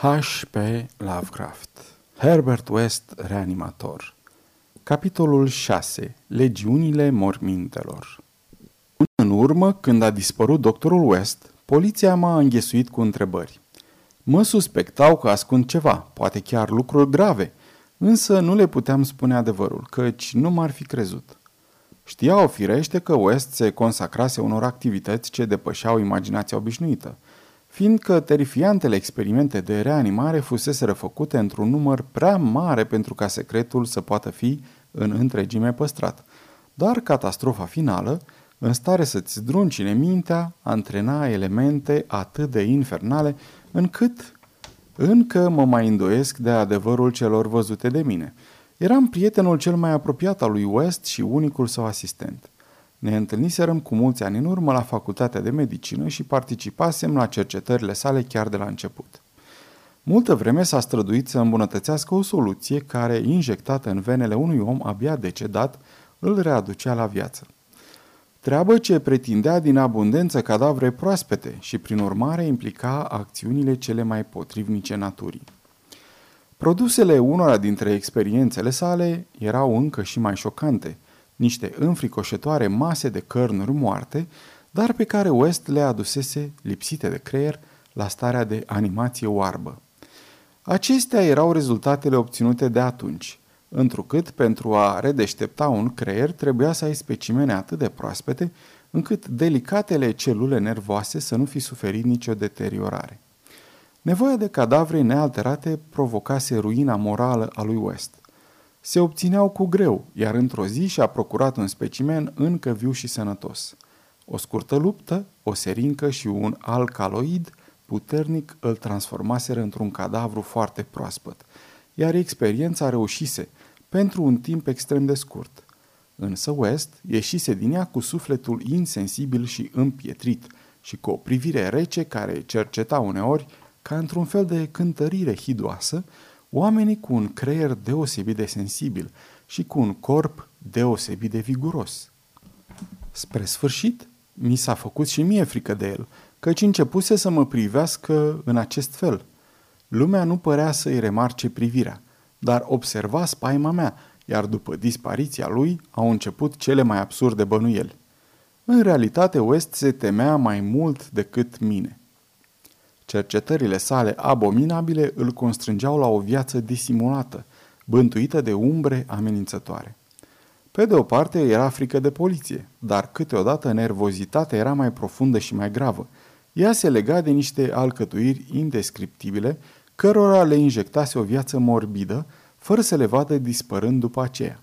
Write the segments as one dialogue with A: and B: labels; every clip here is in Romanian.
A: H.P. Lovecraft Herbert West, reanimator Capitolul 6. Legiunile mormintelor În urmă, când a dispărut doctorul West, poliția m-a înghesuit cu întrebări. Mă suspectau că ascund ceva, poate chiar lucruri grave, însă nu le puteam spune adevărul, căci nu m-ar fi crezut. Știau firește că West se consacrase unor activități ce depășeau imaginația obișnuită – fiindcă terifiantele experimente de reanimare fusese făcute într-un număr prea mare pentru ca secretul să poată fi în întregime păstrat. Dar catastrofa finală, în stare să-ți zdruncine mintea, antrena elemente atât de infernale, încât încă mă mai îndoiesc de adevărul celor văzute de mine. Eram prietenul cel mai apropiat al lui West și unicul său asistent. Ne întâlniserăm cu mulți ani în urmă la facultatea de medicină și participasem la cercetările sale chiar de la început. Multă vreme s-a străduit să îmbunătățească o soluție care, injectată în venele unui om abia decedat, îl readucea la viață. Treabă ce pretindea din abundență cadavre proaspete și prin urmare implica acțiunile cele mai potrivnice naturii. Produsele unora dintre experiențele sale erau încă și mai șocante – niște înfricoșătoare mase de cărnuri moarte, dar pe care West le adusese, lipsite de creier, la starea de animație oarbă. Acestea erau rezultatele obținute de atunci, întrucât pentru a redeștepta un creier trebuia să ai specimene atât de proaspete, încât delicatele celule nervoase să nu fi suferit nicio deteriorare. Nevoia de cadavre nealterate provocase ruina morală a lui West – se obțineau cu greu, iar într-o zi și-a procurat un specimen încă viu și sănătos. O scurtă luptă, o serincă și un alcaloid puternic îl transformaseră într-un cadavru foarte proaspăt, iar experiența reușise, pentru un timp extrem de scurt. Însă West ieșise din ea cu sufletul insensibil și împietrit și cu o privire rece care cerceta uneori, ca într-un fel de cântărire hidoasă, Oamenii cu un creier deosebit de sensibil și cu un corp deosebit de viguros. Spre sfârșit, mi s-a făcut și mie frică de el, căci începuse să mă privească în acest fel. Lumea nu părea să-i remarce privirea, dar observa spaima mea, iar după dispariția lui au început cele mai absurde bănuieli. În realitate, West se temea mai mult decât mine. Cercetările sale abominabile îl constrângeau la o viață disimulată, bântuită de umbre amenințătoare. Pe de o parte era frică de poliție, dar câteodată nervozitatea era mai profundă și mai gravă. Ea se lega de niște alcătuiri indescriptibile, cărora le injectase o viață morbidă, fără să le vadă dispărând după aceea.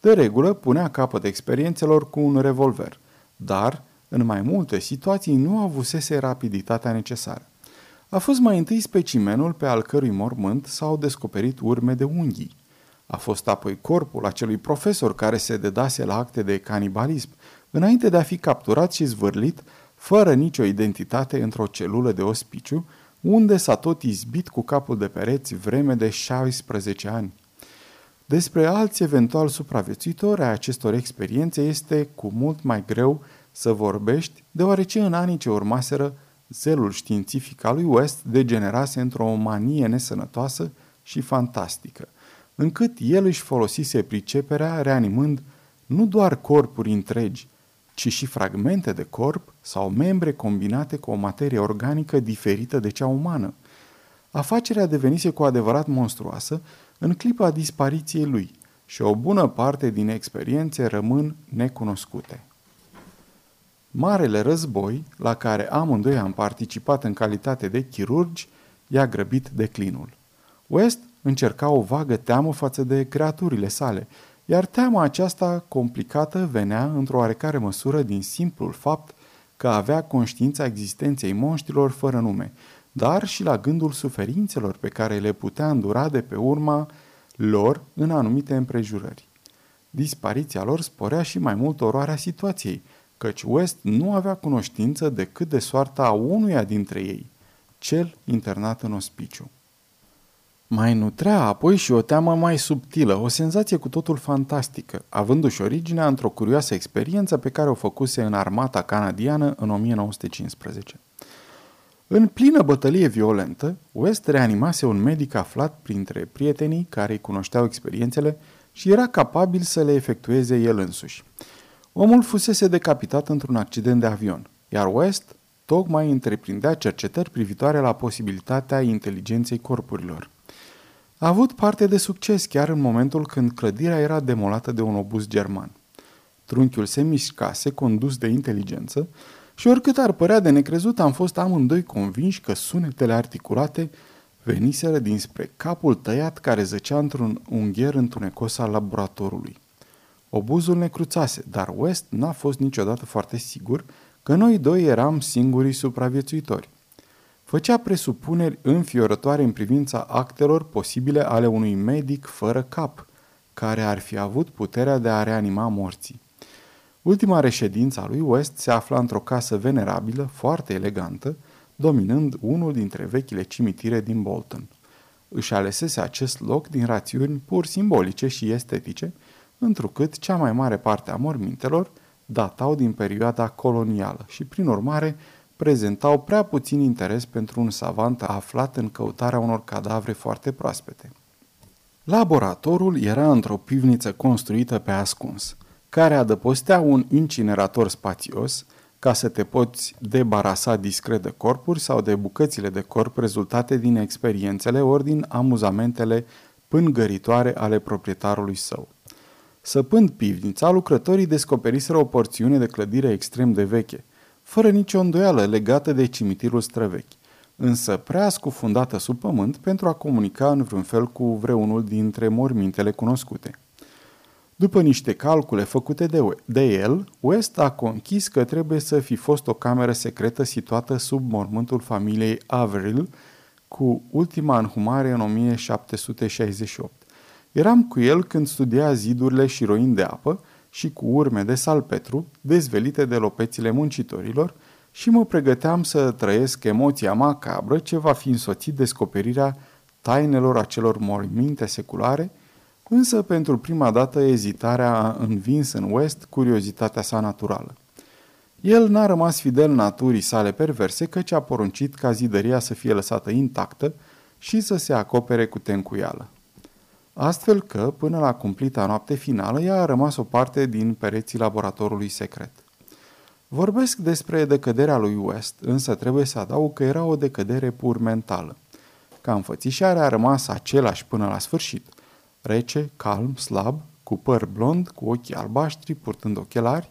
A: De regulă punea capăt experiențelor cu un revolver, dar, în mai multe situații, nu avusese rapiditatea necesară. A fost mai întâi specimenul pe al cărui mormânt s-au descoperit urme de unghii. A fost apoi corpul acelui profesor care se dedase la acte de canibalism, înainte de a fi capturat și zvârlit, fără nicio identitate, într-o celulă de ospiciu, unde s-a tot izbit cu capul de pereți vreme de 16 ani. Despre alți eventual supraviețuitori ai acestor experiențe este cu mult mai greu să vorbești, deoarece în anii ce urmaseră zelul științific al lui West degenerase într-o manie nesănătoasă și fantastică, încât el își folosise priceperea reanimând nu doar corpuri întregi, ci și fragmente de corp sau membre combinate cu o materie organică diferită de cea umană. Afacerea devenise cu adevărat monstruoasă în clipa dispariției lui și o bună parte din experiențe rămân necunoscute. Marele război, la care amândoi am participat în calitate de chirurgi, i-a grăbit declinul. West încerca o vagă teamă față de creaturile sale, iar teama aceasta complicată venea într-o oarecare măsură din simplul fapt că avea conștiința existenței monștrilor fără nume, dar și la gândul suferințelor pe care le putea îndura de pe urma lor în anumite împrejurări. Dispariția lor sporea și mai mult oroarea situației, căci West nu avea cunoștință decât de soarta a unuia dintre ei, cel internat în ospiciu. Mai nutrea apoi și o teamă mai subtilă, o senzație cu totul fantastică, avându-și originea într-o curioasă experiență pe care o făcuse în armata canadiană în 1915. În plină bătălie violentă, West reanimase un medic aflat printre prietenii care îi cunoșteau experiențele și era capabil să le efectueze el însuși. Omul fusese decapitat într-un accident de avion, iar West tocmai întreprindea cercetări privitoare la posibilitatea inteligenței corpurilor. A avut parte de succes chiar în momentul când clădirea era demolată de un obuz german. Trunchiul se mișcase, condus de inteligență, și oricât ar părea de necrezut, am fost amândoi convinși că sunetele articulate veniseră dinspre capul tăiat care zăcea într-un ungher întunecos al laboratorului. Obuzul ne cruțase, dar West n-a fost niciodată foarte sigur că noi doi eram singurii supraviețuitori. Făcea presupuneri înfiorătoare în privința actelor posibile ale unui medic fără cap, care ar fi avut puterea de a reanima morții. Ultima reședință a lui West se afla într-o casă venerabilă, foarte elegantă, dominând unul dintre vechile cimitire din Bolton. Își alesese acest loc din rațiuni pur simbolice și estetice, întrucât cea mai mare parte a mormintelor datau din perioada colonială și, prin urmare, prezentau prea puțin interes pentru un savant aflat în căutarea unor cadavre foarte proaspete. Laboratorul era într-o pivniță construită pe ascuns, care adăpostea un incinerator spațios ca să te poți debarasa discret de corpuri sau de bucățile de corp rezultate din experiențele ori din amuzamentele pângăritoare ale proprietarului său. Săpând pivnița, lucrătorii descoperiseră o porțiune de clădire extrem de veche, fără nicio îndoială legată de cimitirul străvechi, însă prea scufundată sub pământ pentru a comunica în vreun fel cu vreunul dintre mormintele cunoscute. După niște calcule făcute de, de el, West a conchis că trebuie să fi fost o cameră secretă situată sub mormântul familiei Averill, cu ultima înhumare în 1768. Eram cu el când studia zidurile și roini de apă și cu urme de salpetru, dezvelite de lopețile muncitorilor, și mă pregăteam să trăiesc emoția macabră ce va fi însoțit descoperirea tainelor acelor morminte seculare, însă pentru prima dată ezitarea a învins în West curiozitatea sa naturală. El n-a rămas fidel naturii sale perverse căci a poruncit ca zidăria să fie lăsată intactă și să se acopere cu tencuială astfel că, până la cumplita noapte finală, ea a rămas o parte din pereții laboratorului secret. Vorbesc despre decăderea lui West, însă trebuie să adaug că era o decădere pur mentală. Ca înfățișare a rămas același până la sfârșit. Rece, calm, slab, cu păr blond, cu ochii albaștri, purtând ochelari,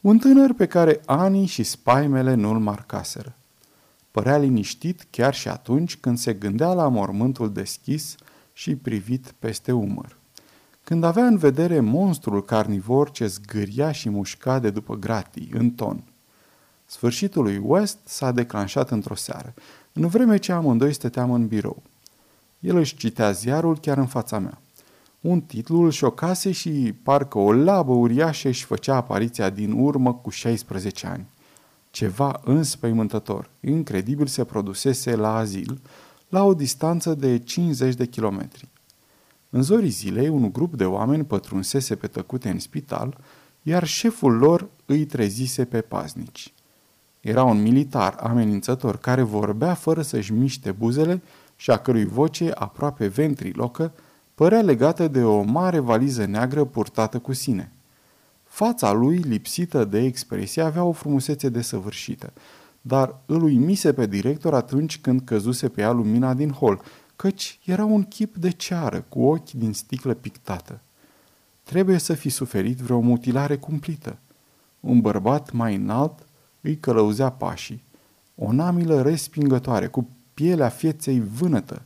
A: un tânăr pe care anii și spaimele nu-l marcaseră. Părea liniștit chiar și atunci când se gândea la mormântul deschis, și privit peste umăr. Când avea în vedere monstrul carnivor ce zgâria și mușca de după gratii, în ton. Sfârșitul lui West s-a declanșat într-o seară, în vreme ce amândoi stăteam în birou. El își citea ziarul chiar în fața mea. Un titlu îl șocase și parcă o labă uriașă își făcea apariția din urmă cu 16 ani. Ceva înspăimântător, incredibil se produsese la azil, la o distanță de 50 de kilometri. În zorii zilei, un grup de oameni pătrunsese pe tăcute în spital, iar șeful lor îi trezise pe paznici. Era un militar amenințător care vorbea fără să-și miște buzele și a cărui voce, aproape ventrilocă, părea legată de o mare valiză neagră purtată cu sine. Fața lui, lipsită de expresie, avea o frumusețe desăvârșită, dar îl uimise pe director atunci când căzuse pe ea lumina din hol, căci era un chip de ceară cu ochi din sticlă pictată. Trebuie să fi suferit vreo mutilare cumplită. Un bărbat mai înalt îi călăuzea pașii. O namilă respingătoare, cu pielea fieței vânătă,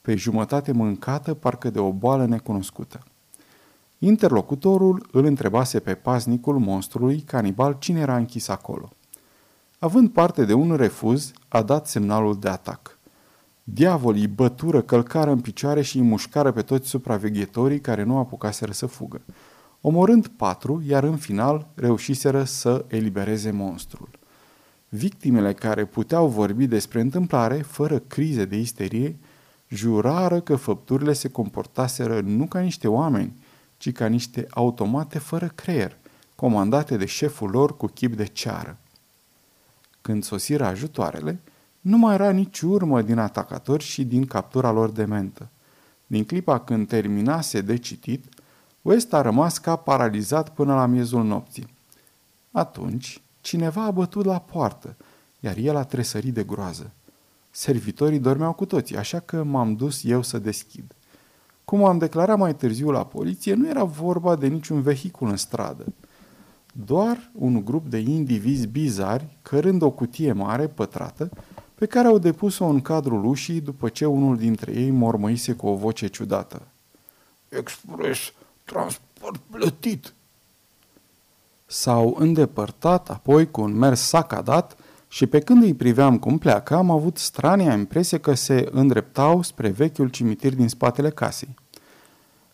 A: pe jumătate mâncată parcă de o boală necunoscută. Interlocutorul îl întrebase pe paznicul monstrului canibal cine era închis acolo. Având parte de un refuz, a dat semnalul de atac. Diavolii bătură, călcară în picioare și îi mușcară pe toți supraveghetorii care nu apucaseră să fugă. Omorând patru, iar în final reușiseră să elibereze monstrul. Victimele care puteau vorbi despre întâmplare, fără crize de isterie, jurară că făpturile se comportaseră nu ca niște oameni, ci ca niște automate fără creier, comandate de șeful lor cu chip de ceară. Când sosiră ajutoarele, Nu mai era nici urmă din atacatori și din captura lor de mentă. Din clipa când terminase de citit, West a rămas ca paralizat până la miezul nopții. Atunci, cineva a bătut la poartă, iar el a tresărit de groază. Servitorii dormeau cu toții, așa că m-am dus eu să deschid. Cum am declarat mai târziu la poliție, nu era vorba de niciun vehicul în stradă. Doar un grup de indivizi bizari, cărând o cutie mare, pătrată, pe care au depus-o în cadrul ușii după ce unul dintre ei mormăise cu o voce ciudată. Expres, transport plătit! S-au îndepărtat apoi cu un mers sacadat și pe când îi priveam cum pleacă, am avut strania impresie că se îndreptau spre vechiul cimitir din spatele casei.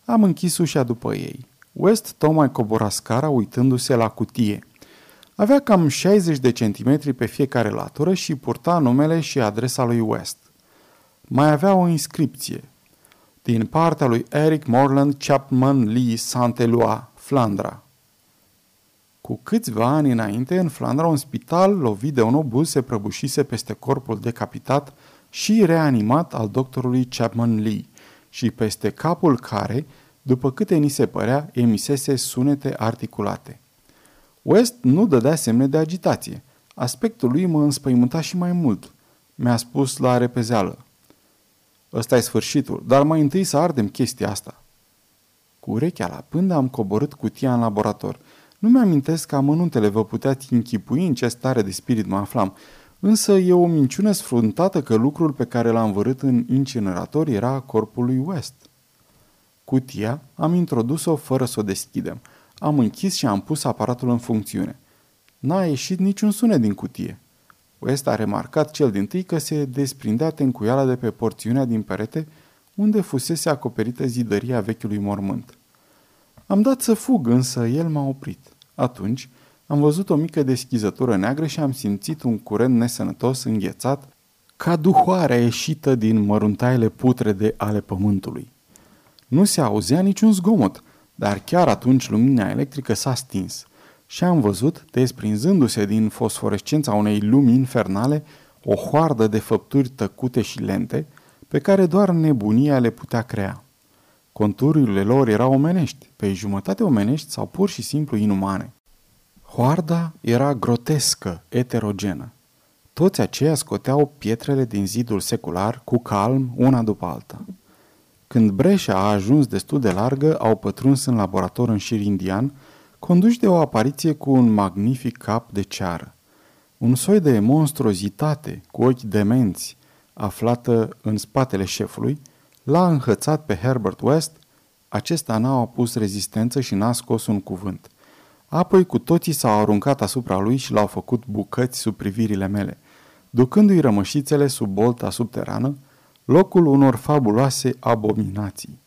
A: Am închis ușa după ei. West tocmai cobora scara uitându-se la cutie. Avea cam 60 de centimetri pe fiecare latură și purta numele și adresa lui West. Mai avea o inscripție. Din partea lui Eric Morland Chapman Lee Saint-Eloi, Flandra. Cu câțiva ani înainte, în Flandra, un spital lovit de un obuz se prăbușise peste corpul decapitat și reanimat al doctorului Chapman Lee și peste capul care, după câte ni se părea, emisese sunete articulate. West nu dădea semne de agitație. Aspectul lui mă înspăimânta și mai mult. Mi-a spus la repezeală. Ăsta e sfârșitul, dar mai întâi să ardem chestia asta. Cu urechea la pândă am coborât cutia în laborator – nu mi-amintesc că amănuntele vă puteați închipui în ce stare de spirit mă aflam, însă e o minciună sfruntată că lucrul pe care l-am vărât în incinerator era corpul lui West. Cutia am introdus-o fără să o deschidem. Am închis și am pus aparatul în funcțiune. N-a ieșit niciun sunet din cutie. West a remarcat cel din tâi că se desprindea tencuiala de pe porțiunea din perete unde fusese acoperită zidăria vechiului mormânt. Am dat să fug, însă el m-a oprit. Atunci am văzut o mică deschizătură neagră și am simțit un curent nesănătos înghețat ca duhoarea ieșită din măruntaiele putrede ale pământului. Nu se auzea niciun zgomot, dar chiar atunci lumina electrică s-a stins și am văzut, desprinzându-se din fosforescența unei lumi infernale, o hoardă de făpturi tăcute și lente, pe care doar nebunia le putea crea. Contururile lor erau omenești, pe jumătate omenești sau pur și simplu inumane. Hoarda era grotescă, eterogenă. Toți aceia scoteau pietrele din zidul secular cu calm, una după alta. Când breșa a ajuns destul de largă, au pătruns în laborator în șir indian, conduși de o apariție cu un magnific cap de ceară. Un soi de monstruozitate, cu ochi demenți, aflată în spatele șefului, L-a înhățat pe Herbert West, acesta n-a opus rezistență și n-a scos un cuvânt. Apoi cu toții s-au aruncat asupra lui și l-au făcut bucăți sub privirile mele, ducându-i rămășițele sub bolta subterană, locul unor fabuloase abominații.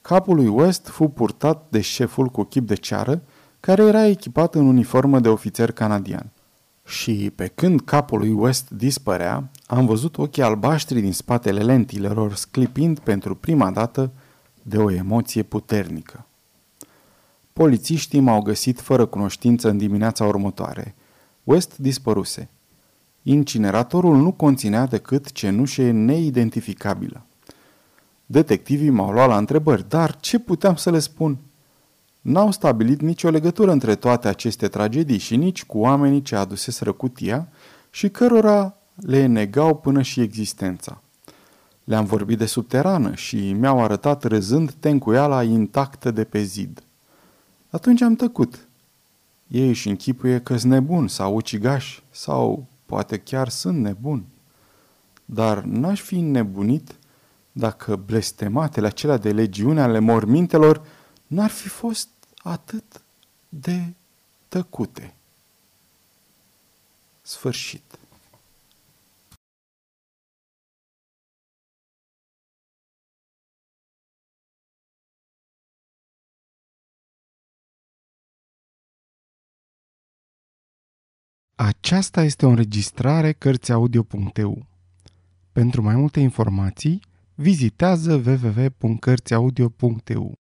A: Capul lui West fu purtat de șeful cu chip de ceară, care era echipat în uniformă de ofițer canadian. Și pe când capul lui West dispărea, am văzut ochii albaștri din spatele lentilelor sclipind pentru prima dată de o emoție puternică. Polițiștii m-au găsit fără cunoștință în dimineața următoare. West dispăruse. Incineratorul nu conținea decât cenușe neidentificabilă. Detectivii m-au luat la întrebări, dar ce puteam să le spun? N-au stabilit nicio legătură între toate aceste tragedii și nici cu oamenii ce aduseseră cutia și cărora le negau până și existența. Le-am vorbit de subterană și mi-au arătat râzând tencuiala intactă de pe zid. Atunci am tăcut. Ei își închipuie că sunt nebun sau ucigaș sau poate chiar sunt nebun. Dar n-aș fi nebunit dacă blestematele acelea de legiune ale mormintelor n-ar fi fost atât de tăcute. Sfârșit. Aceasta este o înregistrare Cărțiaudio.eu. Pentru mai multe informații, vizitează www.cărțiaudio.eu.